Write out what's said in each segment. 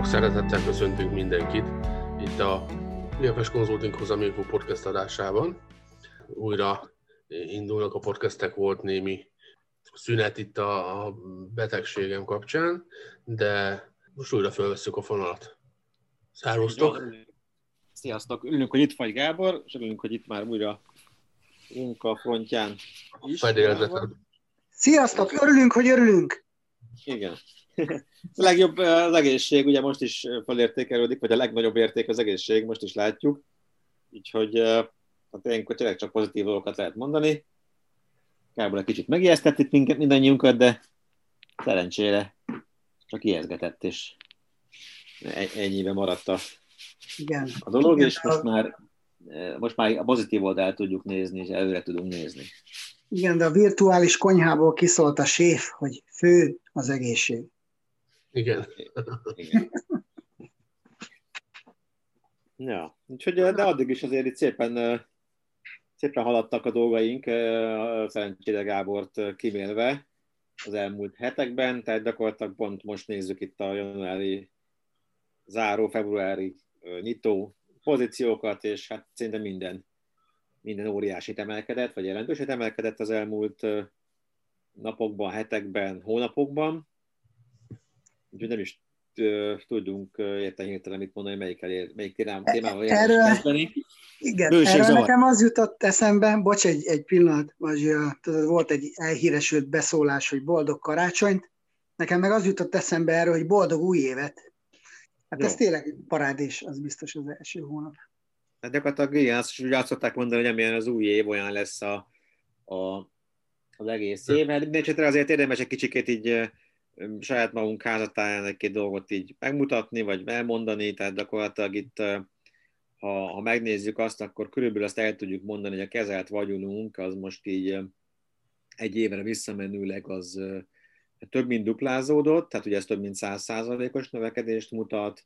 Sok szeretettel köszöntünk mindenkit itt a IFS Consulting Hozamékú podcast adásában. Újra indulnak a podcastek, volt némi szünet itt a betegségem kapcsán, de most újra felvesszük a fonalat. Szervusztok! Sziasztok! Örülünk, hogy itt vagy Gábor, és örülünk, hogy itt már újra munkafrontján is. Sziasztok! Örülünk, hogy örülünk! Igen. A legjobb az egészség, ugye most is felértékelődik, vagy a legnagyobb érték az egészség, most is látjuk. Úgyhogy hát ilyenkor tényleg csak pozitív dolgokat lehet mondani. Gábor egy kicsit megijesztett itt minket, mindannyiunkat, de szerencsére csak ijeszgetett, és ennyiben maradt a, Igen. a dolog, Igen, és most már, most már a pozitív oldalt tudjuk nézni, és előre tudunk nézni. Igen, de a virtuális konyhából kiszólt a séf, hogy fő az egészség. Igen. Igen. Ja, úgyhogy, de addig is azért itt szépen, szépen haladtak a dolgaink, szerencsére Gábort kimélve az elmúlt hetekben, tehát gyakorlatilag pont most nézzük itt a januári záró, februári nyitó pozíciókat, és hát szinte minden, minden óriási emelkedett, vagy jelentőset emelkedett az elmúlt napokban, hetekben, hónapokban. Úgyhogy nem is tudunk érte hirtelen mit mondani, melyik, elér, melyik témával, témával Erről- kezdeni. Igen, Bőség erről nekem az jutott eszembe, bocs, egy, egy pillanat, vagy tudod, volt egy elhíresült beszólás, hogy boldog karácsonyt, nekem meg az jutott eszembe erről, hogy boldog új évet. Hát Jó. ez tényleg parádés, az biztos az első hónap. Hát gyakorlatilag igen, azt is úgy azt szokták mondani, hogy amilyen az új év, olyan lesz a, a, az egész év. Hát minden esetre azért érdemes egy kicsikét így saját magunk házatáján egy-két dolgot így megmutatni, vagy elmondani, tehát gyakorlatilag itt, ha, ha megnézzük azt, akkor körülbelül azt el tudjuk mondani, hogy a kezelt vagyonunk, az most így egy évre visszamenőleg az több mint duplázódott, tehát ugye ez több mint 100%-os növekedést mutat,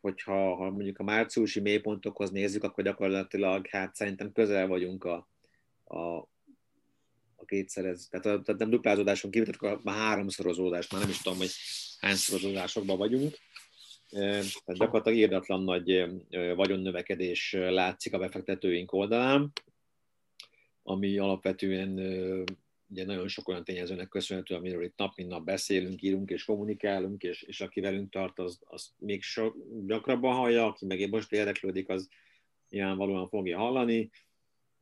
hogyha ha mondjuk a márciusi mélypontokhoz nézzük, akkor gyakorlatilag hát szerintem közel vagyunk a, a, a kétszerez, tehát, a, tehát nem duplázódáson kívül, tehát már háromszorozódás, már nem is tudom, hogy hányszorozódásokban vagyunk. Tehát gyakorlatilag írdatlan nagy vagyonnövekedés látszik a befektetőink oldalán, ami alapvetően ugye nagyon sok olyan tényezőnek köszönhető, amiről itt nap mint nap beszélünk, írunk és kommunikálunk, és, és aki velünk tart, az, az még sok, gyakrabban hallja, aki meg most érdeklődik, az nyilvánvalóan fogja hallani,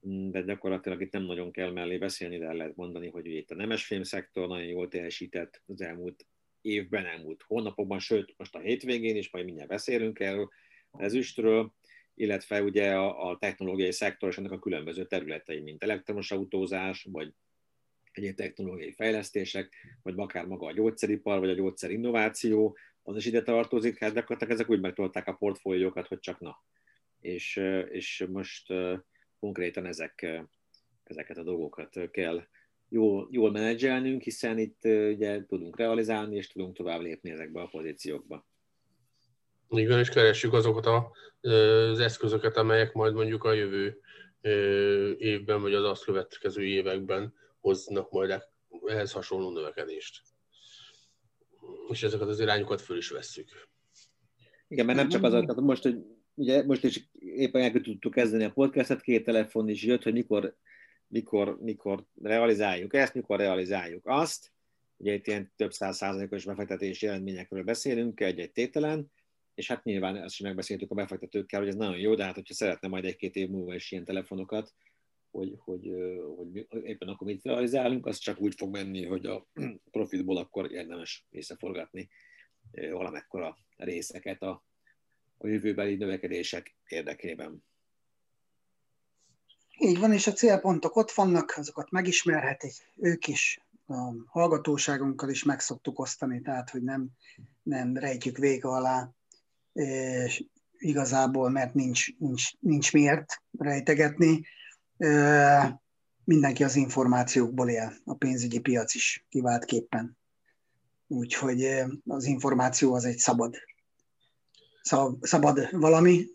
de gyakorlatilag itt nem nagyon kell mellé beszélni, de el lehet mondani, hogy ugye itt a nemesfém szektor nagyon jól teljesített az elmúlt évben, elmúlt hónapokban, sőt, most a hétvégén is, majd mindjárt beszélünk erről, ezüstről, illetve ugye a, a technológiai szektor és ennek a különböző területei, mint elektromos autózás, vagy egyéb technológiai fejlesztések, vagy akár maga a gyógyszeripar, vagy a gyógyszerinnováció, az is ide tartozik, hát gyakorlatilag ezek úgy megtolták a portfóliókat, hogy csak na. És, és most konkrétan ezek, ezeket a dolgokat kell jól, jól menedzselnünk, hiszen itt ugye tudunk realizálni, és tudunk tovább lépni ezekbe a pozíciókba. Van, és keressük azokat a, az eszközöket, amelyek majd mondjuk a jövő évben, vagy az azt következő években hoznak majd ehhez hasonló növekedést. És ezeket az irányokat föl is vesszük. Igen, mert nem csak az, tehát most, hogy ugye most is éppen el tudtuk kezdeni a podcastet, két telefon is jött, hogy mikor, mikor, mikor realizáljuk ezt, mikor realizáljuk azt. Ugye itt ilyen több száz százalékos befektetési eredményekről beszélünk egy-egy tételen, és hát nyilván ezt is megbeszéltük a befektetőkkel, hogy ez nagyon jó, de hát hogyha szeretne majd egy-két év múlva is ilyen telefonokat, hogy, hogy, hogy éppen akkor mit realizálunk, az csak úgy fog menni, hogy a profitból akkor érdemes visszaforgatni valamekkora részeket a, a jövőbeli növekedések érdekében. Így van, és a célpontok ott vannak, azokat megismerhetik ők is, a hallgatóságunkkal is meg szoktuk osztani, tehát hogy nem, nem rejtjük vége alá, és igazából, mert nincs, nincs, nincs miért rejtegetni. Mindenki az információkból él, a pénzügyi piac is kiváltképpen. Úgyhogy az információ az egy szabad, szabad valami,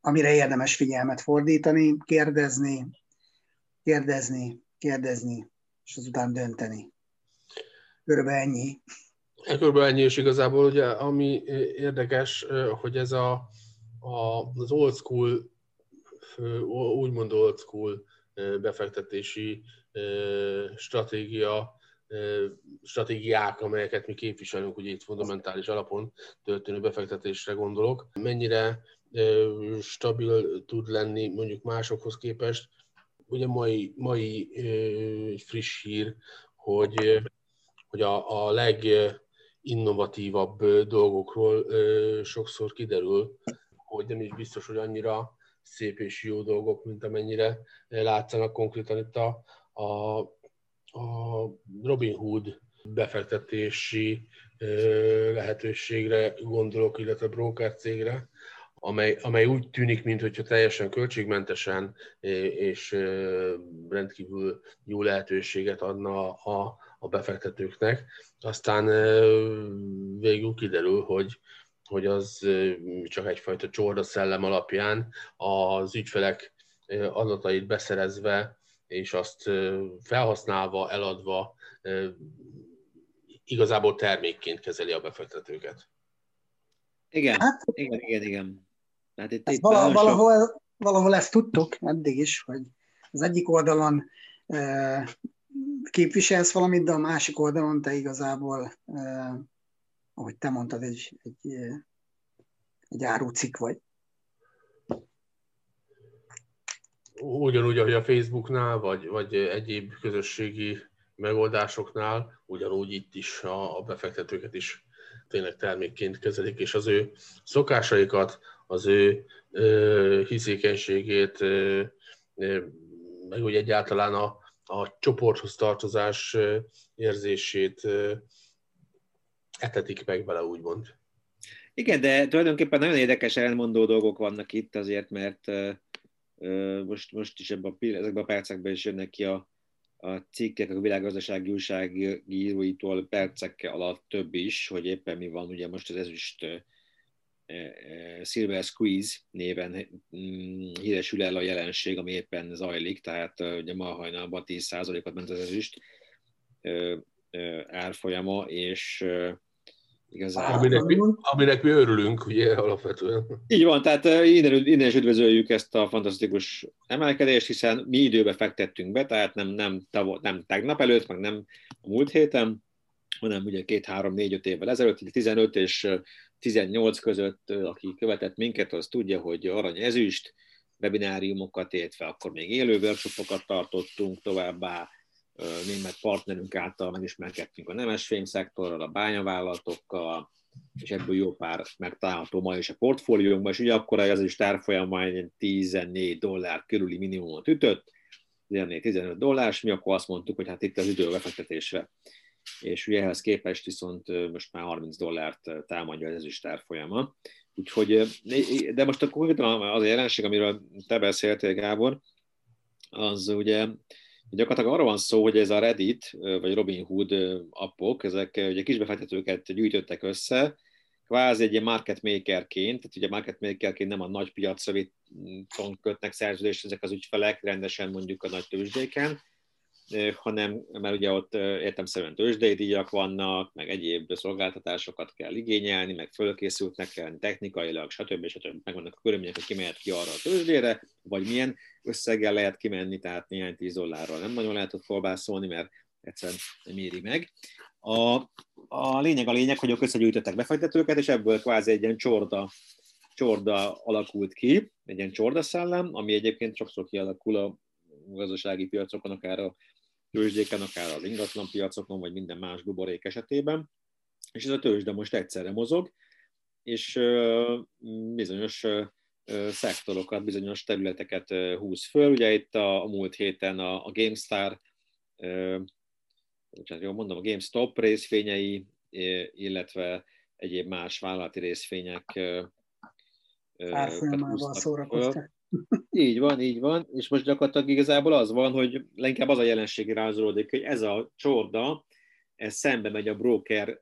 amire érdemes figyelmet fordítani, kérdezni, kérdezni, kérdezni, és azután dönteni. Körülbelül ennyi. Körülbelül ennyi, és igazából ugye, ami érdekes, hogy ez a, a, az old school, úgymond old school befektetési stratégia, stratégiák, amelyeket mi képviselünk, ugye itt fundamentális alapon történő befektetésre gondolok, mennyire stabil tud lenni mondjuk másokhoz képest. Ugye mai, mai friss hír, hogy, hogy a, a leginnovatívabb dolgokról sokszor kiderül, hogy nem is biztos, hogy annyira szép és jó dolgok, mint amennyire látszanak konkrétan itt a, a, a Robin Hood befektetési lehetőségre gondolok, illetve broker cégre, amely, amely úgy tűnik, mintha teljesen költségmentesen és rendkívül jó lehetőséget adna a, a befektetőknek. Aztán végül kiderül, hogy, hogy az csak egyfajta csorda szellem alapján az ügyfelek adatait beszerezve és azt felhasználva, eladva igazából termékként kezeli a befektetőket. Igen, hát, igen, igen, igen. Hát itt, itt valahol, valahol, valahol ezt tudtuk eddig is, hogy az egyik oldalon e, képviselsz valamit, de a másik oldalon te igazából, e, ahogy te mondtad, egy, egy, egy árucik vagy. Ugyanúgy, ahogy a Facebooknál, vagy, vagy egyéb közösségi megoldásoknál, ugyanúgy itt is a, a befektetőket is tényleg termékként kezelik, és az ő szokásaikat, az ő ö, hiszékenységét, ö, ö, meg úgy egyáltalán a, a csoporthoz tartozás ö, érzését ö, etetik meg vele, úgymond. Igen, de tulajdonképpen nagyon érdekes elmondó dolgok vannak itt azért, mert most, most is ebben a, ezekben a percekben is jönnek ki a, a cikkek a világgazdasági újságíróitól percekkel alatt több is, hogy éppen mi van, ugye most az ezüst Silver Squeeze néven mm, híresül el a jelenség, ami éppen zajlik, tehát ugye ma hajnalban 10%-ot ment az ezüst árfolyama, és Igazából. Aminek, mi, aminek mi örülünk, ugye, alapvetően. Így van, tehát innen, innen is üdvözöljük ezt a fantasztikus emelkedést, hiszen mi időbe fektettünk be, tehát nem, nem, tavo, nem tegnap előtt, meg nem a múlt héten, hanem ugye két, három, négy, öt évvel ezelőtt, 15 és 18 között, aki követett minket, az tudja, hogy arany ezüst, webináriumokat értve, akkor még élő workshopokat tartottunk továbbá, német partnerünk által megismerkedtünk a nemesfém szektorral, a bányavállalatokkal, és ebből jó pár megtalálható ma is a portfóliónkban, és ugye akkor ez is tárfolyamban 14 dollár körüli minimumot ütött, 14-15 dollár, és mi akkor azt mondtuk, hogy hát itt az idő befektetésre. És ugye ehhez képest viszont most már 30 dollárt támadja ez is tárfolyama. Úgyhogy, de most akkor az a jelenség, amiről te beszéltél, Gábor, az ugye Gyakorlatilag arról van szó, hogy ez a Reddit, vagy Robin Hood appok, ezek ugye kisbefektetőket gyűjtöttek össze, kvázi egy ilyen market makerként, tehát ugye market makerként nem a nagy piacra kötnek szerződést ezek az ügyfelek rendesen mondjuk a nagy tőzsdéken, hanem, mert ugye ott értemszerűen tőzsdei díjak vannak, meg egyéb szolgáltatásokat kell igényelni, meg fölkészültnek kell technikailag, stb. stb. Megvannak a körülmények, hogy kimehet ki arra a tőzsdére, vagy milyen összeggel lehet kimenni, tehát néhány tíz dollárral nem nagyon lehet ott kolbászolni, mert egyszerűen nem éri meg. A, a lényeg a lényeg, hogy ők összegyűjtöttek befektetőket, és ebből kvázi egy ilyen csorda, csorda alakult ki, egy ilyen csorda szellem, ami egyébként sokszor kialakul a gazdasági piacokon, akár a tőzsdéken, akár az ingatlan piacokon, vagy minden más buborék esetében. És ez a tőzsde most egyszerre mozog, és bizonyos szektorokat, bizonyos területeket húz föl. Ugye itt a, a múlt héten a, a GameStar, bocsánat, jól mondom, a GameStop részvényei, illetve egyéb más vállalati részvények árfolyamával szórakoztak. Így van, így van, és most gyakorlatilag igazából az van, hogy leginkább az a jelenség rázolódik, hogy ez a csorda, ez szembe megy a broker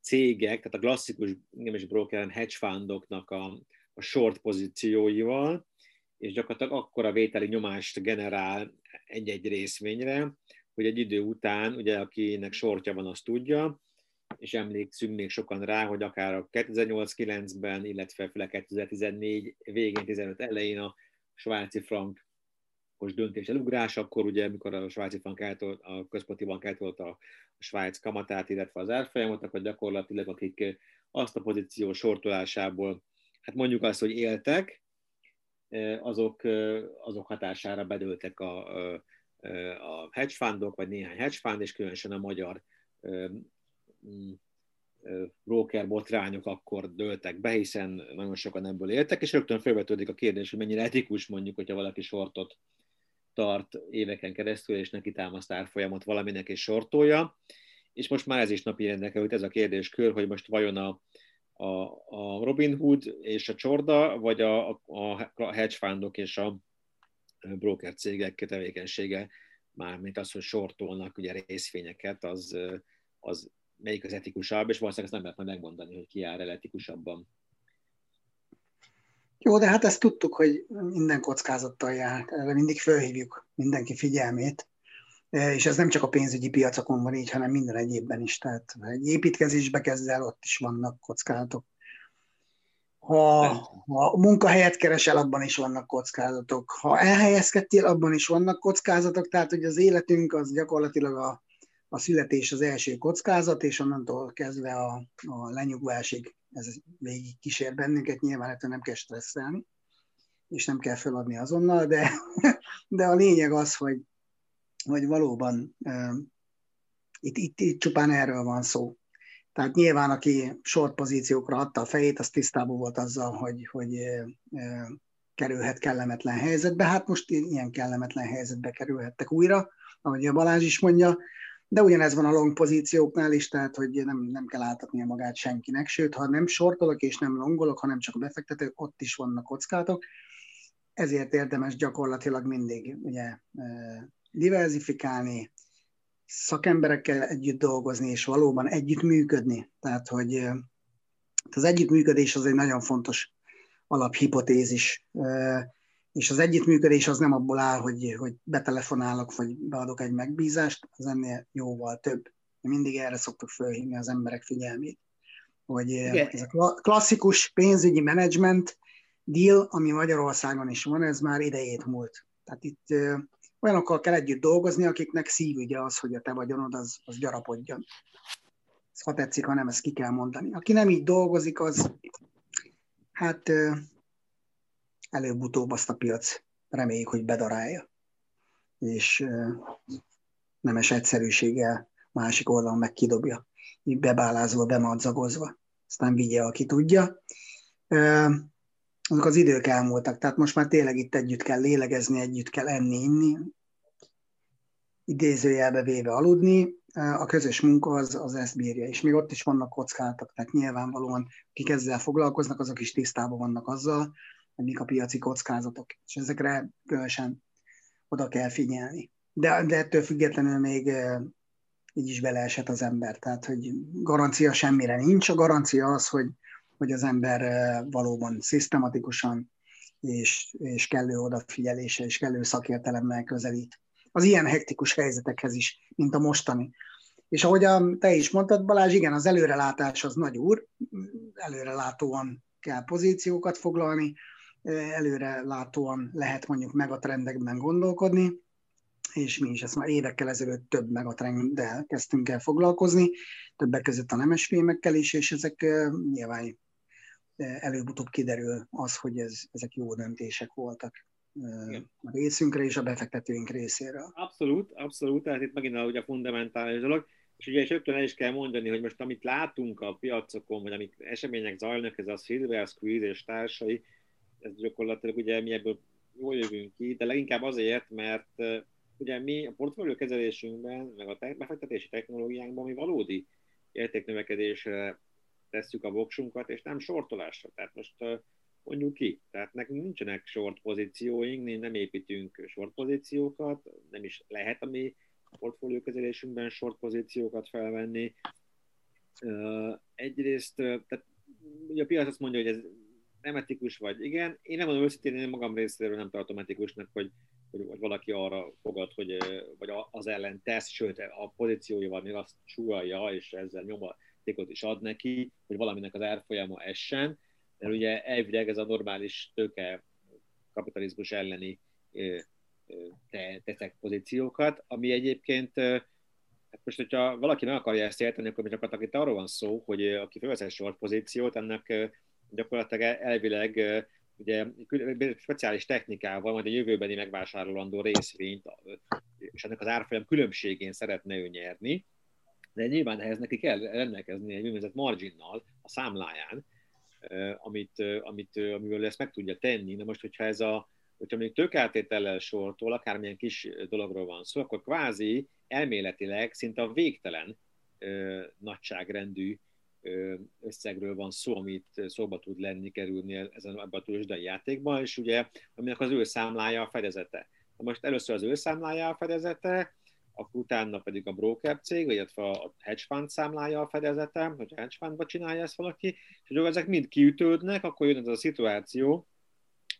cégek, tehát a klasszikus, nem is broker, hedge fundoknak a, a short pozícióival, és gyakorlatilag akkora vételi nyomást generál egy-egy részvényre, hogy egy idő után, ugye akinek sortja van, azt tudja, és emlékszünk még sokan rá, hogy akár a 2008-9-ben, illetve főleg 2014 végén, 15 elején a svájci frank most döntés elugrás, akkor ugye, amikor a svájci bank eltolt, a központi bank eltolt a, Svájc kamatát, illetve az árfolyamot, akkor gyakorlatilag akik azt a pozíció sortolásából, hát mondjuk azt, hogy éltek, azok, azok hatására bedőltek a, a hedge fundok, vagy néhány hedge fund, és különösen a magyar broker botrányok akkor dőltek be, hiszen nagyon sokan ebből éltek, és rögtön felvetődik a kérdés, hogy mennyire etikus mondjuk, hogyha valaki sortot tart éveken keresztül, és neki támaszt árfolyamot valaminek és sortolja. És most már ez is napi hogy ez a kérdéskör, hogy most vajon a, a, a Robin Hood és a Csorda, vagy a, a hedge fundok és a broker cégek tevékenysége, mármint az, hogy sortolnak ugye részvényeket, az, az melyik az etikusabb, és valószínűleg ezt nem lehet majd megmondani, hogy ki áll el etikusabban. Jó, de hát ezt tudtuk, hogy minden kockázattal jár. Erre mindig felhívjuk mindenki figyelmét. E, és ez nem csak a pénzügyi piacokon van így, hanem minden egyébben is. Tehát egy építkezésbe kezd el, ott is vannak kockázatok. Ha, ha munkahelyet keresel, abban is vannak kockázatok. Ha elhelyezkedtél, abban is vannak kockázatok. Tehát, hogy az életünk az gyakorlatilag a, a születés az első kockázat, és onnantól kezdve a, a lenyugvásig ez végig kísér bennünket, nyilván ettől nem kell stresszelni, és nem kell feladni azonnal, de, de a lényeg az, hogy, hogy valóban uh, itt, itt, itt csupán erről van szó. Tehát nyilván, aki short pozíciókra adta a fejét, az tisztában volt azzal, hogy, hogy kerülhet kellemetlen helyzetbe. Hát most ilyen kellemetlen helyzetbe kerülhettek újra, ahogy a Balázs is mondja, de ugyanez van a long pozícióknál is, tehát hogy nem, nem kell áltatnia magát senkinek, sőt, ha nem sortolok és nem longolok, hanem csak a befektetők, ott is vannak kockátok, ezért érdemes gyakorlatilag mindig ugye, diversifikálni, szakemberekkel együtt dolgozni, és valóban együtt működni. Tehát, hogy az együttműködés az egy nagyon fontos alaphipotézis és az együttműködés az nem abból áll, hogy, hogy betelefonálok, vagy beadok egy megbízást, az ennél jóval több. Mindig erre szoktuk felhívni az emberek figyelmét, hogy Igen. ez a klasszikus pénzügyi menedzsment deal, ami Magyarországon is van, ez már idejét múlt. Tehát itt olyanokkal kell együtt dolgozni, akiknek szívügye az, hogy a te vagyonod az, az gyarapodjon. Ez ha tetszik, ha nem, ezt ki kell mondani. Aki nem így dolgozik, az hát előbb-utóbb azt a piac reméljük, hogy bedarálja. És nemes egyszerűséggel másik oldalon meg kidobja, így bebálázva, bemadzagozva. Aztán vigye, aki tudja. Azok az idők elmúltak, tehát most már tényleg itt együtt kell lélegezni, együtt kell enni, inni, idézőjelbe véve aludni, a közös munka az, az ezt bírja, és még ott is vannak kockázatok, tehát nyilvánvalóan akik ezzel foglalkoznak, azok is tisztában vannak azzal, mik a piaci kockázatok, és ezekre különösen oda kell figyelni. De, de ettől függetlenül még így is beleesett az ember. Tehát, hogy garancia semmire nincs. A garancia az, hogy, hogy az ember valóban szisztematikusan és, és kellő odafigyelése és kellő szakértelemmel közelít. Az ilyen hektikus helyzetekhez is, mint a mostani. És ahogy a, te is mondtad, Balázs, igen, az előrelátás az nagy úr, előrelátóan kell pozíciókat foglalni, előre látóan lehet mondjuk megatrendekben gondolkodni, és mi is ezt már évekkel ezelőtt több megatrenddel kezdtünk el foglalkozni, többek között a nemesfémekkel is, és ezek nyilván előbb-utóbb kiderül az, hogy ez, ezek jó döntések voltak Igen. a részünkre és a befektetőink részéről. Abszolút, abszolút, tehát itt megint a, ugye a fundamentális dolog, és ugye és rögtön el is kell mondani, hogy most amit látunk a piacokon, vagy amik események zajlanak, ez a silver squeeze és társai, ez gyakorlatilag ugye mi ebből jól jövünk ki, de leginkább azért, mert ugye mi a portfólió kezelésünkben, meg a befektetési technológiánkban mi valódi értéknövekedésre tesszük a voksunkat, és nem sortolásra. Tehát most mondjuk ki, tehát nekünk nincsenek short pozícióink, nem építünk short pozíciókat, nem is lehet a mi portfólió kezelésünkben short pozíciókat felvenni. Egyrészt, tehát ugye a piac azt mondja, hogy ez nem etikus vagy igen. Én nem mondom őszintén, én magam részéről nem tartom etikusnak, hogy, hogy, hogy valaki arra fogad, hogy, vagy az ellen tesz, sőt a pozícióival még azt sugalja, és ezzel nyomatékot is ad neki, hogy valaminek az árfolyama essen, mert ugye elvileg ez a normális tőke kapitalizmus elleni teszek pozíciókat, ami egyébként Hát most, hogyha valaki meg akarja ezt érteni, akkor gyakorlatilag itt arról van szó, hogy aki felvesz short pozíciót, ennek gyakorlatilag elvileg ugye speciális technikával, majd a jövőbeni megvásárolandó részvényt, és ennek az árfolyam különbségén szeretne ő nyerni, de nyilván ehhez neki kell rendelkezni egy úgynevezett marginnal a számláján, amit, amit, amivel ezt meg tudja tenni. Na most, hogyha ez a, hogyha még tőkáltétellel sortól, akármilyen kis dologról van szó, akkor kvázi elméletileg szinte a végtelen ö, nagyságrendű összegről van szó, amit szóba tud lenni, kerülni ezen ebben a tőzsdei játékban, és ugye, aminek az ő számlája a fedezete. Na most először az ő számlája a fedezete, akkor utána pedig a broker cég, illetve a hedge fund számlája a fedezete, hogy hedge fundba csinálja ezt valaki, és hogy ezek mind kiütődnek, akkor jön ez a szituáció,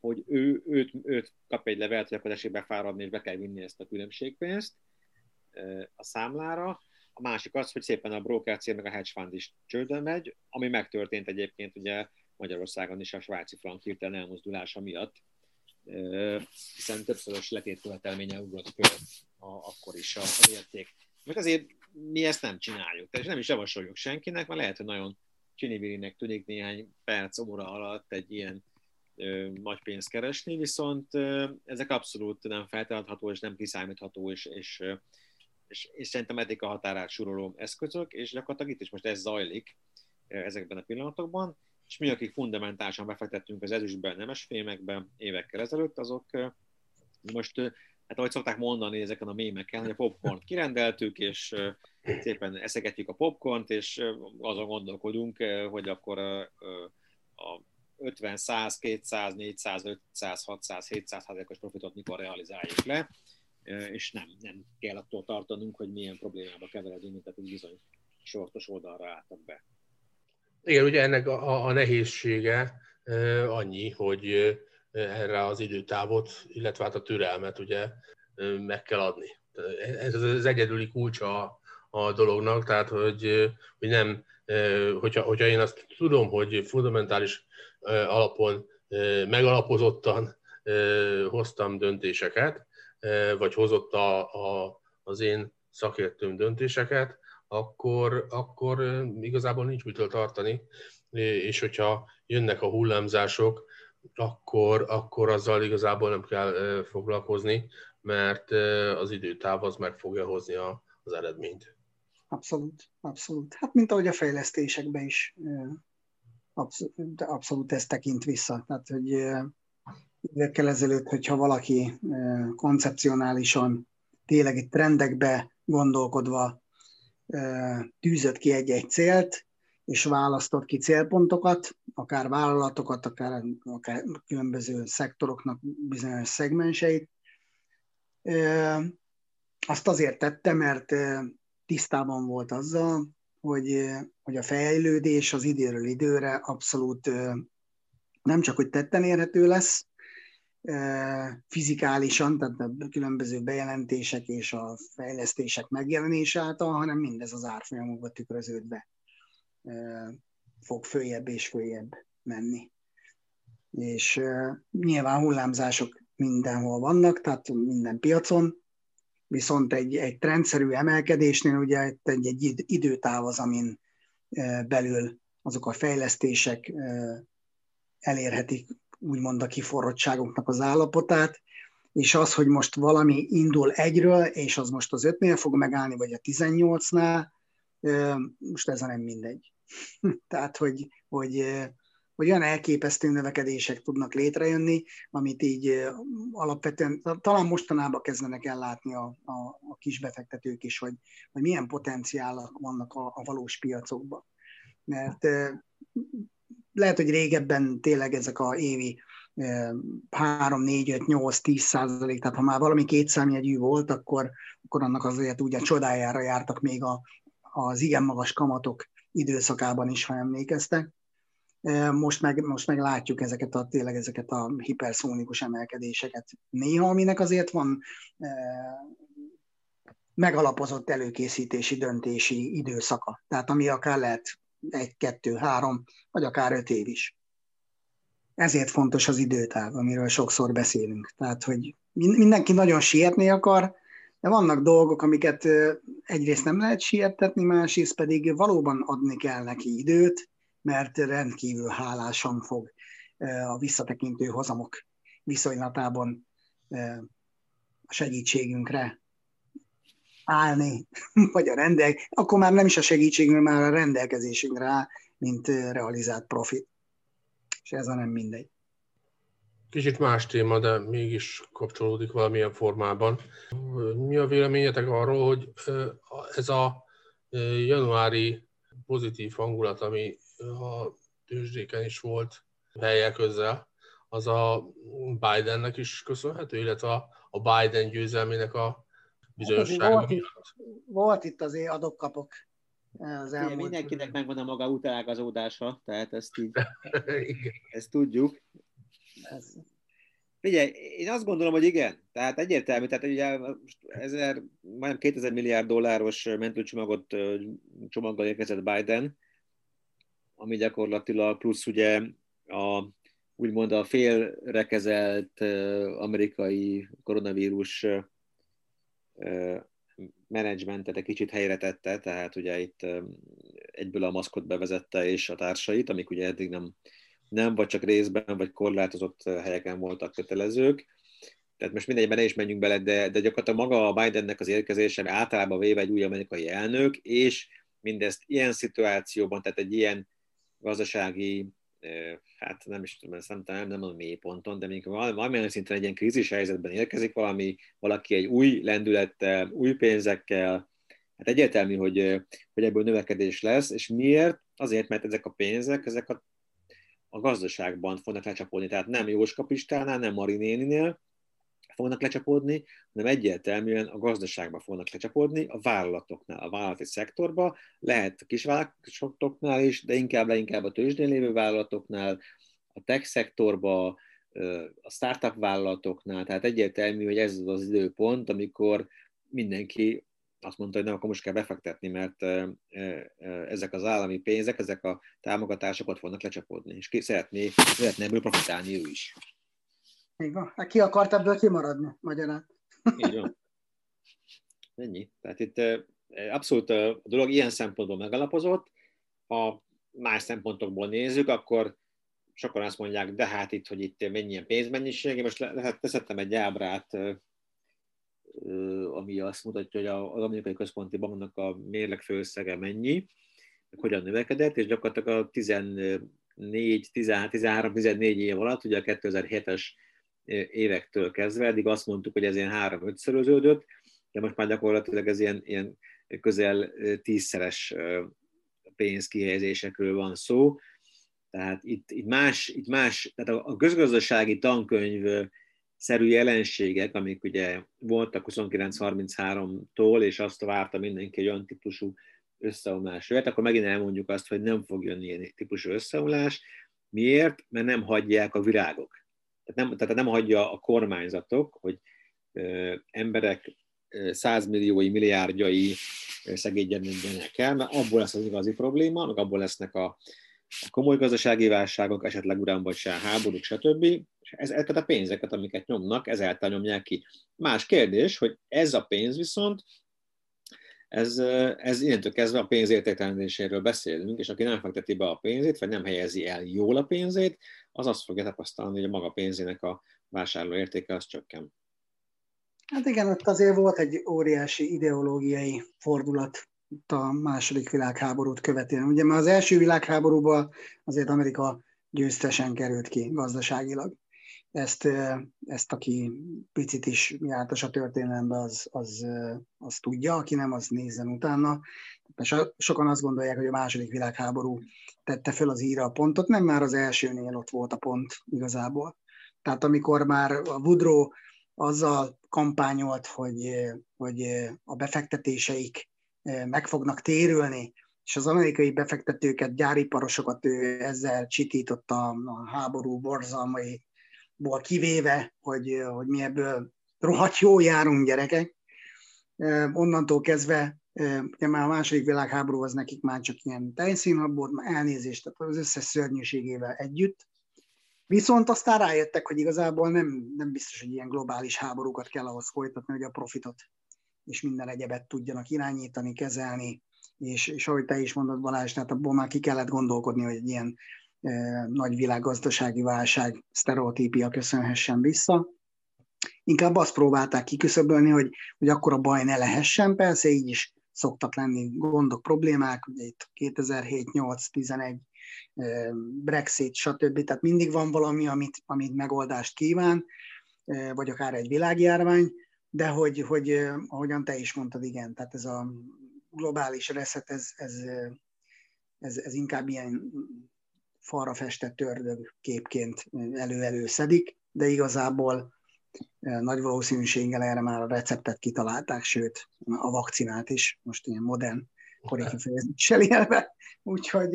hogy ő, őt, őt kap egy levelet, hogy akkor esik befáradni, és be kell vinni ezt a különbségpénzt a számlára. A másik az, hogy szépen a broker cél meg a hedge fund is csődön megy, ami megtörtént egyébként ugye Magyarországon is a svájci frank hirtelen elmozdulása miatt, hiszen többszörös letétkövetelménye ugrott föl a, akkor is a, a érték. Meg azért mi ezt nem csináljuk, tehát nem is javasoljuk senkinek, mert lehet, hogy nagyon csinivirinek tűnik néhány perc, óra alatt egy ilyen nagy pénzt keresni, viszont ezek abszolút nem feltartható és nem kiszámítható, és, és, és, és szerintem eddig a határát suroló eszközök, és gyakorlatilag itt is most ez zajlik ezekben a pillanatokban, és mi, akik fundamentálisan befektettünk az ezüstben, nemes fémekben évekkel ezelőtt, azok most, hát ahogy szokták mondani ezeken a mémeken, hogy a popcorn kirendeltük, és szépen eszegetjük a popcornt, és azon gondolkodunk, hogy akkor a, a 50, 100, 200, 400, 500, 600, 700 százalékos profitot mikor realizáljuk le, és nem, nem kell attól tartanunk, hogy milyen problémába keveredünk, tehát bizony sortos oldalra álltak be. Igen, ugye ennek a, a nehézsége annyi, hogy erre az időtávot, illetve hát a türelmet ugye meg kell adni. Ez az egyedüli kulcsa a dolognak, tehát hogy, hogy nem, hogyha, hogyha én azt tudom, hogy fundamentális alapon megalapozottan hoztam döntéseket, vagy hozott a, a, az én szakértőm döntéseket, akkor, akkor igazából nincs mitől tartani, és hogyha jönnek a hullámzások, akkor, akkor azzal igazából nem kell foglalkozni, mert az időtáv az meg fogja hozni a, az eredményt. Abszolút, abszolút. Hát mint ahogy a fejlesztésekben is abszolút, abszolút ezt tekint vissza. Tehát, hogy évekkel ezelőtt, hogyha valaki koncepcionálisan tényleg egy trendekbe gondolkodva tűzött ki egy-egy célt, és választott ki célpontokat, akár vállalatokat, akár, akár különböző szektoroknak bizonyos szegmenseit. Azt azért tette, mert tisztában volt azzal, hogy, hogy a fejlődés az időről időre abszolút nem csak, hogy tetten érhető lesz, fizikálisan, tehát a különböző bejelentések és a fejlesztések megjelenése által, hanem mindez az árfolyamokba tükröződve fog följebb és följebb menni. És nyilván hullámzások mindenhol vannak, tehát minden piacon, viszont egy, egy trendszerű emelkedésnél ugye egy, egy időtáv az, amin belül azok a fejlesztések elérhetik úgymond a kiforrottságoknak az állapotát, és az, hogy most valami indul egyről, és az most az ötnél fog megállni, vagy a 18-nál, most ez nem mindegy. Tehát, hogy, hogy hogy olyan elképesztő növekedések tudnak létrejönni, amit így alapvetően talán mostanában kezdenek ellátni a, a, a kisbefektetők is, hogy, hogy milyen potenciálak vannak a, a valós piacokban. Mert lehet, hogy régebben tényleg ezek a évi 3, 4, 5, 8, 10 százalék, tehát ha már valami kétszámjegyű volt, akkor, akkor annak azért ugye csodájára jártak még a, az igen magas kamatok időszakában is, ha emlékeztek. Most meg, most meg látjuk ezeket a, tényleg ezeket a hiperszónikus emelkedéseket néha, aminek azért van megalapozott előkészítési, döntési időszaka. Tehát ami akár lehet egy, kettő, három, vagy akár öt év is. Ezért fontos az időtáv, amiről sokszor beszélünk. Tehát, hogy mindenki nagyon sietni akar, de vannak dolgok, amiket egyrészt nem lehet siettetni, másrészt pedig valóban adni kell neki időt, mert rendkívül hálásan fog a visszatekintő hozamok viszonylatában a segítségünkre állni, vagy a rendel, akkor már nem is a segítségünkre, már a rendelkezésünkre áll, mint realizált profit. És ez a nem mindegy. Kicsit más téma, de mégis kapcsolódik valamilyen formában. Mi a véleményetek arról, hogy ez a januári pozitív hangulat, ami a tőzsdéken is volt helyek közel, az a Bidennek is köszönhető, illetve a Biden győzelmének a bizonyossága hát volt, itt, volt itt azért adok-kapok az elmúlt... Mindenkinek megvan a maga utágazódása, tehát ezt így ezt tudjuk. Ez... Figyelj, én azt gondolom, hogy igen. Tehát egyértelmű, tehát ugye ezer, majdnem 2000 milliárd dolláros mentőcsomagot csomaggal érkezett Biden, ami gyakorlatilag plusz ugye a úgymond a félrekezelt amerikai koronavírus menedzsmentet egy kicsit helyre tette, tehát ugye itt egyből a maszkot bevezette és a társait, amik ugye eddig nem, nem vagy csak részben, vagy korlátozott helyeken voltak kötelezők. Tehát most mindegyben ne is menjünk bele, de, de gyakorlatilag maga a Bidennek az érkezése általában véve egy új amerikai elnök, és mindezt ilyen szituációban, tehát egy ilyen gazdasági hát nem is tudom, ezt nem, nem, a mély ponton, de még valamilyen szinten egy ilyen krízis helyzetben érkezik valami, valaki egy új lendülettel, új pénzekkel, hát egyértelmű, hogy, hogy ebből növekedés lesz, és miért? Azért, mert ezek a pénzek, ezek a, a gazdaságban fognak lecsapódni, tehát nem Jóska Pistánál, nem Marinéninél, fognak lecsapódni, hanem egyértelműen a gazdaságba fognak lecsapódni, a vállalatoknál, a vállalati szektorba, lehet a kisvállalatoknál is, de inkább leinkább a tőzsdén lévő vállalatoknál, a tech szektorba, a startup vállalatoknál, tehát egyértelmű, hogy ez az az időpont, amikor mindenki azt mondta, hogy nem, akkor most kell befektetni, mert ezek az állami pénzek, ezek a támogatások ott fognak lecsapódni, és ki szeretné, szeretné ebből profitálni ő is. Így van. Hát ki akart ebből kimaradni, magyarán. Így van. Ennyi. Tehát itt abszolút a dolog ilyen szempontból megalapozott. Ha más szempontokból nézzük, akkor sokan azt mondják, de hát itt, hogy itt mennyi pénzmennyiség. Én most lehet teszettem egy ábrát, ami azt mutatja, hogy az amerikai központi banknak a mérleg főösszege mennyi, hogyan növekedett, és gyakorlatilag a 14, 13, 14 év alatt, ugye a 2007-es évektől kezdve, eddig azt mondtuk, hogy ez ilyen három-ötszöröződött, de most már gyakorlatilag ez ilyen, ilyen közel tízszeres pénzkihelyezésekről van szó. Tehát itt, itt, más, itt más, tehát a közgazdasági tankönyv szerű jelenségek, amik ugye voltak 29-33-tól, és azt várta mindenki, hogy olyan típusú összeomlás jöhet, akkor megint elmondjuk azt, hogy nem fog jönni ilyen típusú összeomlás. Miért? Mert nem hagyják a virágok. Tehát nem, tehát nem hagyja a kormányzatok, hogy ö, emberek százmilliói, milliárdjai szegényedjenek el, mert abból lesz az igazi probléma, meg abból lesznek a, a komoly gazdasági válságok, esetleg se háborúk, stb. És ezeket a pénzeket, amiket nyomnak, ezáltal nyomják ki. Más kérdés, hogy ez a pénz viszont ez, ez innentől kezdve a pénz értéktelenedéséről beszélünk, és aki nem fekteti be a pénzét, vagy nem helyezi el jól a pénzét, az azt fogja tapasztalni, hogy a maga pénzének a vásárló értéke az csökken. Hát igen, ott azért volt egy óriási ideológiai fordulat a második világháborút követően. Ugye már az első világháborúban azért Amerika győztesen került ki gazdaságilag ezt, ezt aki picit is jártas a történelembe, az, az, az tudja, aki nem, az nézzen utána. Sokan azt gondolják, hogy a második világháború tette fel az íra a pontot, nem már az elsőnél ott volt a pont igazából. Tehát amikor már a Woodrow azzal kampányolt, hogy, hogy a befektetéseik meg fognak térülni, és az amerikai befektetőket, gyáriparosokat ő ezzel csitította a háború borzalmai ból kivéve, hogy, hogy mi ebből rohadt jó járunk gyerekek, onnantól kezdve, ugye már a második világháború az nekik már csak ilyen tejszínhabot, elnézést, tehát az összes szörnyűségével együtt. Viszont aztán rájöttek, hogy igazából nem, nem biztos, hogy ilyen globális háborúkat kell ahhoz folytatni, hogy a profitot és minden egyebet tudjanak irányítani, kezelni, és, és ahogy te is mondod Balázs, tehát abból már ki kellett gondolkodni, hogy egy ilyen nagy világgazdasági válság sztereotípia köszönhessen vissza. Inkább azt próbálták kiküszöbölni, hogy, hogy akkor a baj ne lehessen, persze így is szoktak lenni gondok, problémák, ugye itt 2007, 8, 11, Brexit, stb. Tehát mindig van valami, amit, amit megoldást kíván, e, vagy akár egy világjárvány, de hogy, hogy ahogyan te is mondtad, igen, tehát ez a globális reszet, ez, ez, ez, ez inkább ilyen falra festett ördög képként elő-elő szedik, de igazából nagy valószínűséggel erre már a receptet kitalálták, sőt a vakcinát is, most ilyen modern kori kifejezéssel élve, úgyhogy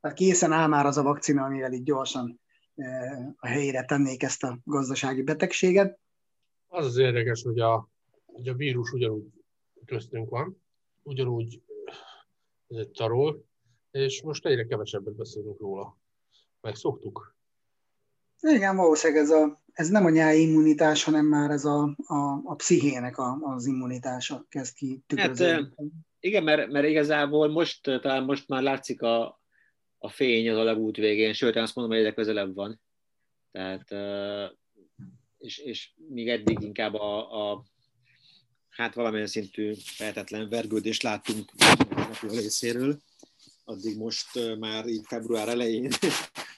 hát készen áll már az a vakcina, amivel itt gyorsan a helyére tennék ezt a gazdasági betegséget. Az az érdekes, hogy a, hogy a vírus ugyanúgy köztünk van, ugyanúgy tarol, és most egyre kevesebbet beszélünk róla. Megszoktuk. Igen, valószínűleg ez, a, ez nem a nyári immunitás, hanem már ez a, a, a pszichének a, az immunitása kezd ki tükröződni. Hát, igen, mert, mert igazából most, talán most már látszik a, a fény az alagút végén, sőt, azt mondom, hogy egyre közelebb van. Tehát, és, és még eddig inkább a, a hát valamilyen szintű feltetlen vergődést láttunk a részéről, addig most már így február elején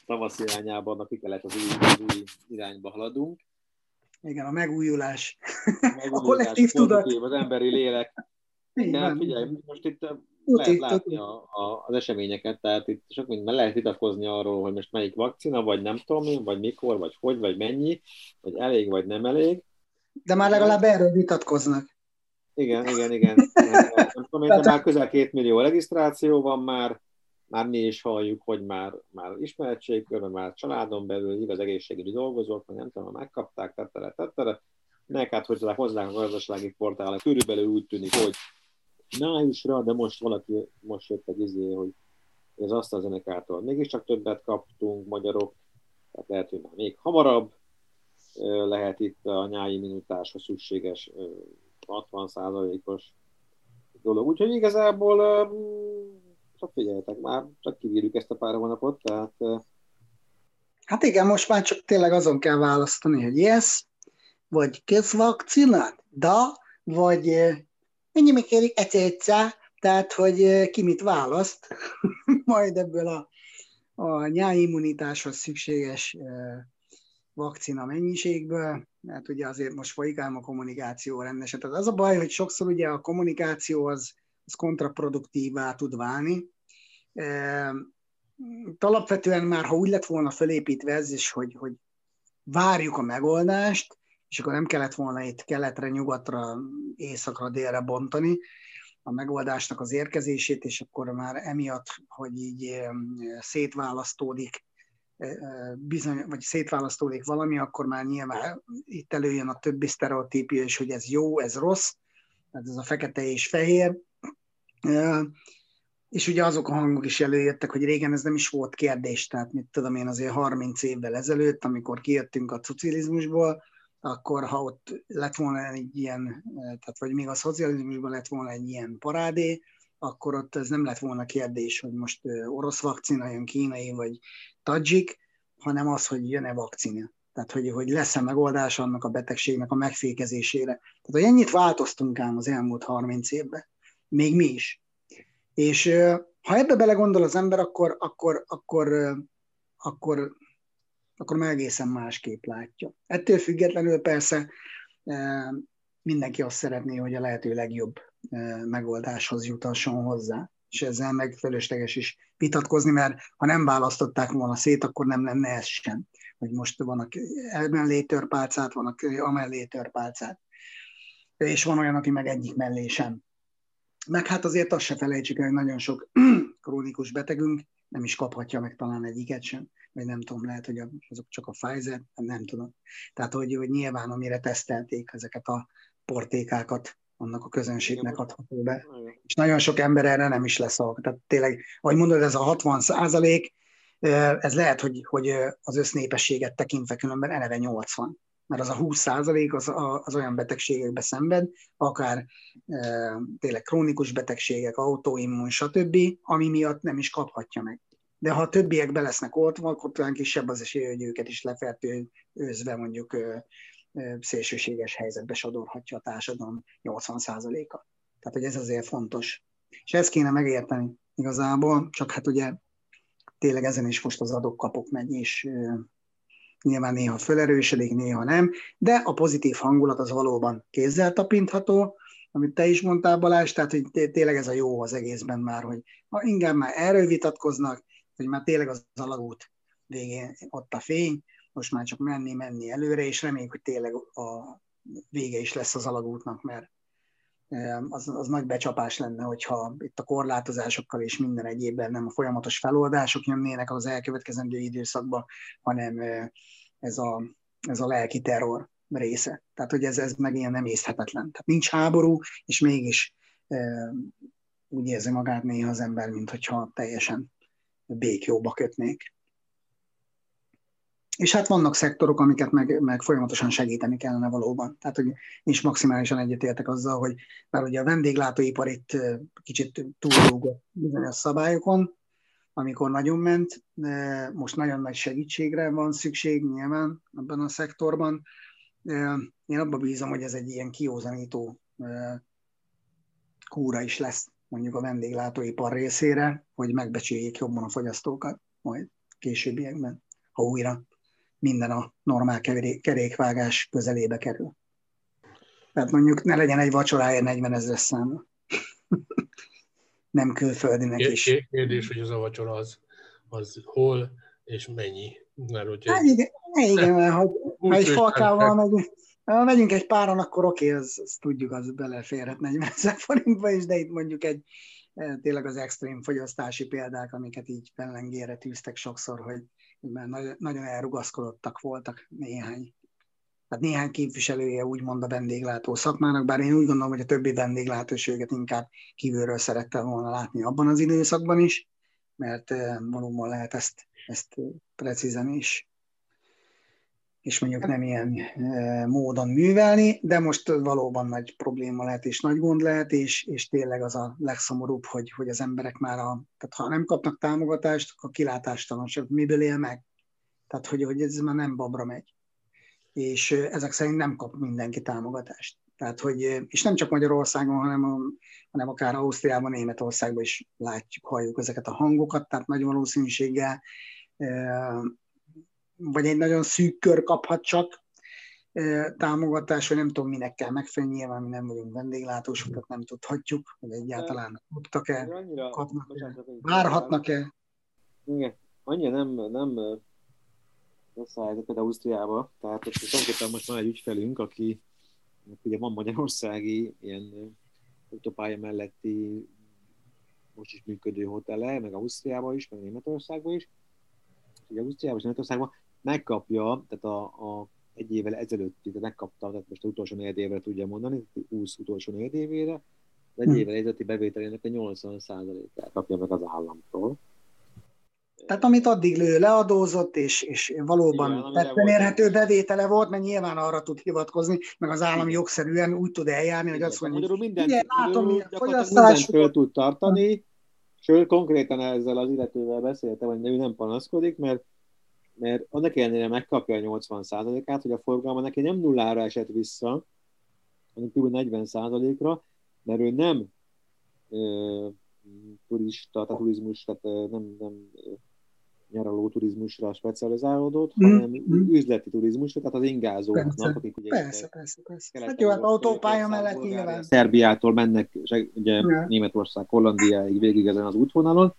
tavasz irányában a kellett az új, az új irányba haladunk. Igen, a megújulás. A, megújulás, a kollektív tudat. Az emberi lélek. Igen, figyelj, most itt lehet látni a, a, az eseményeket, tehát itt sok minden lehet vitatkozni arról, hogy most melyik vakcina, vagy nem tudom én, vagy mikor, vagy hogy, vagy mennyi, vagy elég, vagy nem elég. De már legalább erről vitatkoznak. Igen, igen, igen. Nem tudom, de már közel két millió regisztráció van már, már mi is halljuk, hogy már, már ismeretségkörben, már családon belül igaz egészségügyi dolgozók, vagy nem tudom, megkapták, tettere, tettere. Nek hát, hogy hozzánk a gazdasági portálok, körülbelül úgy tűnik, hogy májusra, de most valaki, most jött egy izé, hogy az AstraZeneca-tól mégiscsak többet kaptunk magyarok, tehát lehet, hogy már még hamarabb lehet itt a nyári minutáshoz szükséges 60%-os dolog. Úgyhogy igazából csak figyeljetek már, csak kivírjuk ezt a pár hónapot, tehát... Hát igen, most már csak tényleg azon kell választani, hogy yes, vagy kész vakcinát, da, vagy ennyi mi kérik egyszer, tehát hogy ki mit választ, majd ebből a, a nyáimmunitáshoz szükséges vakcina mennyiségből, mert ugye azért most folyik ám a kommunikáció rendesen. Tehát az a baj, hogy sokszor ugye a kommunikáció az, az kontraproduktívá tud válni. Alapvetően már, ha úgy lett volna felépítve ez is, hogy, hogy várjuk a megoldást, és akkor nem kellett volna itt keletre, nyugatra, északra, délre bontani a megoldásnak az érkezését, és akkor már emiatt, hogy így szétválasztódik bizony, vagy szétválasztódik valami, akkor már nyilván itt előjön a többi sztereotípia is, hogy ez jó, ez rossz, tehát ez a fekete és fehér. És ugye azok a hangok is előjöttek, hogy régen ez nem is volt kérdés, tehát mit tudom én azért 30 évvel ezelőtt, amikor kijöttünk a szocializmusból, akkor ha ott lett volna egy ilyen, tehát vagy még a szocializmusban lett volna egy ilyen parádé, akkor ott ez nem lett volna kérdés, hogy most orosz vakcina jön, kínai vagy tadzsik, hanem az, hogy jön-e vakcina. Tehát, hogy, hogy lesz-e megoldás annak a betegségnek a megfékezésére. Tehát, hogy ennyit változtunk ám az elmúlt 30 évben. Még mi is. És ha ebbe belegondol az ember, akkor, akkor, akkor, akkor, akkor már egészen másképp látja. Ettől függetlenül persze mindenki azt szeretné, hogy a lehető legjobb megoldáshoz jutasson hozzá. És ezzel meg fölösleges is vitatkozni, mert ha nem választották volna szét, akkor nem lenne ez sem. Hogy most vannak emellé törpálcát, vannak amellé törpálcát. És van olyan, aki meg egyik mellé sem. Meg hát azért azt se felejtsük el, hogy nagyon sok krónikus betegünk nem is kaphatja meg talán egyiket sem, vagy nem tudom, lehet, hogy azok csak a Pfizer, nem tudom. Tehát, hogy, hogy nyilván amire tesztelték ezeket a portékákat, annak a közönségnek adható be. És nagyon sok ember erre nem is lesz alkalmas. Tehát tényleg, ahogy mondod, ez a 60 százalék, ez lehet, hogy, hogy az össznépességet tekintve különben eleve 80 mert az a 20 százalék az, az olyan betegségekbe szenved, akár e, tényleg krónikus betegségek, autoimmun, stb., ami miatt nem is kaphatja meg. De ha a többiek be lesznek oltva, akkor talán kisebb az esély, hogy őket is lefertőzve mondjuk e, e, szélsőséges helyzetbe sodorhatja a társadalom 80 százaléka. Tehát, hogy ez azért fontos. És ezt kéne megérteni igazából, csak hát ugye tényleg ezen is most az adok-kapok megy, és nyilván néha felerősödik, néha nem, de a pozitív hangulat az valóban kézzel tapintható, amit te is mondtál Balázs, tehát hogy tényleg ez a jó az egészben már, hogy ha inkább már erről vitatkoznak, hogy már tényleg az alagút végén ott a fény, most már csak menni, menni előre, és reméljük, hogy tényleg a vége is lesz az alagútnak, mert az, az nagy becsapás lenne, hogyha itt a korlátozásokkal és minden egyébben nem a folyamatos feloldások jönnének az elkövetkezendő időszakban, hanem ez a, ez a lelki terror része. Tehát, hogy ez, ez meg ilyen nem észhetetlen. Tehát nincs háború, és mégis úgy érzi magát néha az ember, mint hogyha teljesen békjóba kötnék. És hát vannak szektorok, amiket meg, meg folyamatosan segíteni kellene valóban. Tehát, hogy nincs maximálisan egyetértek azzal, hogy mert ugye a vendéglátóipar itt kicsit túlrúgott bizonyos szabályokon, amikor nagyon ment, most nagyon nagy segítségre van szükség nyilván ebben a szektorban. Én abban bízom, hogy ez egy ilyen kiózanító kúra is lesz mondjuk a vendéglátóipar részére, hogy megbecsüljék jobban a fogyasztókat majd későbbiekben, ha újra minden a normál kerékvágás közelébe kerül. Tehát mondjuk ne legyen egy vacsorája 40 ezer szám. Nem külföldinek is. Kérdés, hogy az a vacsora az, az hol és mennyi. Mert hogy hát igen, igen mert ha, ha egy falkával megyünk, ha megyünk egy páran, akkor oké, okay, azt, azt tudjuk, az beleférhet 40 ezer forintba is, de itt mondjuk egy eh, tényleg az extrém fogyasztási példák, amiket így pellengére tűztek sokszor, hogy mert nagyon elrugaszkodottak voltak néhány. Tehát néhány képviselője úgymond a vendéglátó szakmának, bár én úgy gondolom, hogy a többi vendéglátóséget inkább kívülről szerettem volna látni abban az időszakban is, mert eh, valóban lehet ezt, ezt precízen is és mondjuk nem ilyen módon művelni, de most valóban nagy probléma lehet, és nagy gond lehet, és, és tényleg az a legszomorúbb, hogy, hogy az emberek már, a, tehát ha nem kapnak támogatást, akkor kilátástalanság, miből él meg? Tehát, hogy, hogy ez már nem babra megy. És ezek szerint nem kap mindenki támogatást. Tehát, hogy, és nem csak Magyarországon, hanem, a, hanem akár Ausztriában, Németországban is látjuk, halljuk ezeket a hangokat, tehát nagy valószínűséggel vagy egy nagyon szűk kör kaphat csak támogatás, vagy nem tudom, minek kell megfelelni, nyilván mi nem vagyunk vendéglátósok, nem tudhatjuk, hogy egyáltalán tudtak-e, kapnak-e, várhatnak-e. Igen, annyira nem, nem rossz a helyzet például Ausztriába, tehát tulajdonképpen most van egy ügyfelünk, aki ugye van magyarországi ilyen autópálya melletti most is működő hotele, meg Ausztriában is, meg Németországban is. Ugye Ausztriában és Németországban megkapja, tehát a, a egy évvel ezelőtt, tehát megkapta, tehát most az utolsó négy évre tudja mondani, 20 utolsó négy évére, az egy hm. évvel ezelőtti bevételének a 80%-át kapja meg az államtól. Tehát amit addig lő leadózott, és, és valóban tetten érhető bevétele volt, mert nyilván arra tud hivatkozni, meg az állam jogszerűen úgy tud eljárni, hogy azt mondja, hogy minden, igen, látom, milyen fogyasztás. föl tud tartani, sőt, konkrétan ezzel az illetővel beszéltem, hogy ő nem panaszkodik, mert mert annak ellenére megkapja a 80%-át, hogy a forgalma neki nem nullára esett vissza, hanem kb. 40%-ra, mert ő nem ö, turista, tehát turizmus, tehát ö, nem, nem nyaraló turizmusra specializálódott, mm. hanem üzleti turizmusra, tehát az ingázóknak, persze. akik ugye... Persze, persze, persze. Hát jó, hát autópálya mellett nyilván. Szerbiától mennek, ugye ja. Németország, Hollandiáig végig ezen az útvonalon,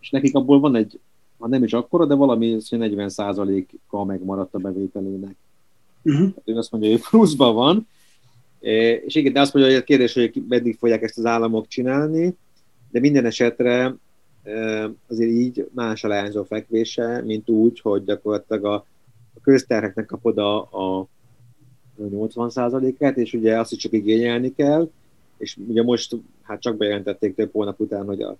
és nekik abból van egy ha nem is akkora, de valami 40%-a megmaradt a bevételének. Uh-huh. Hát ő azt mondja, hogy pluszban van, és igen, de azt mondja, hogy a kérdés, hogy meddig fogják ezt az államok csinálni, de minden esetre azért így más a leányzó fekvése, mint úgy, hogy gyakorlatilag a, a közterheknek kapod a, a, 80%-át, és ugye azt is csak igényelni kell, és ugye most hát csak bejelentették több hónap után, hogy a,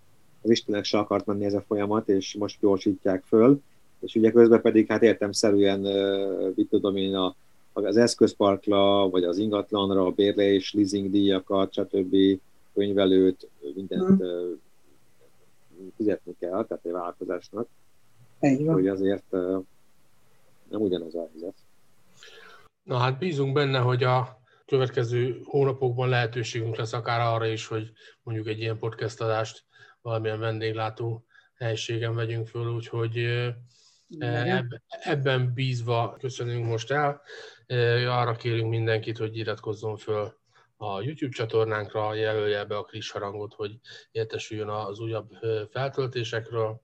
az Istenek se akart menni ez a folyamat, és most gyorsítják föl, és ugye közben pedig hát értemszerűen, mit tudom én, a, az eszközparkla, vagy az ingatlanra, a bérlés, leasing díjakat, stb. könyvelőt, mindent hmm. fizetni kell, tehát egy vállalkozásnak. Hogy azért nem ugyanaz a helyzet. Na hát bízunk benne, hogy a következő hónapokban lehetőségünk lesz akár arra is, hogy mondjuk egy ilyen podcast adást valamilyen vendéglátó helységen vegyünk föl, úgyhogy ebben bízva köszönünk most el. Arra kérünk mindenkit, hogy iratkozzon föl a YouTube csatornánkra, jelölje be a kis harangot, hogy értesüljön az újabb feltöltésekről.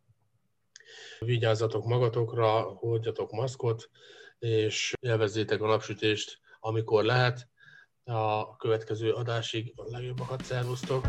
Vigyázzatok magatokra, hordjatok maszkot, és élvezzétek a napsütést, amikor lehet. A következő adásig a legjobbakat szervusztok!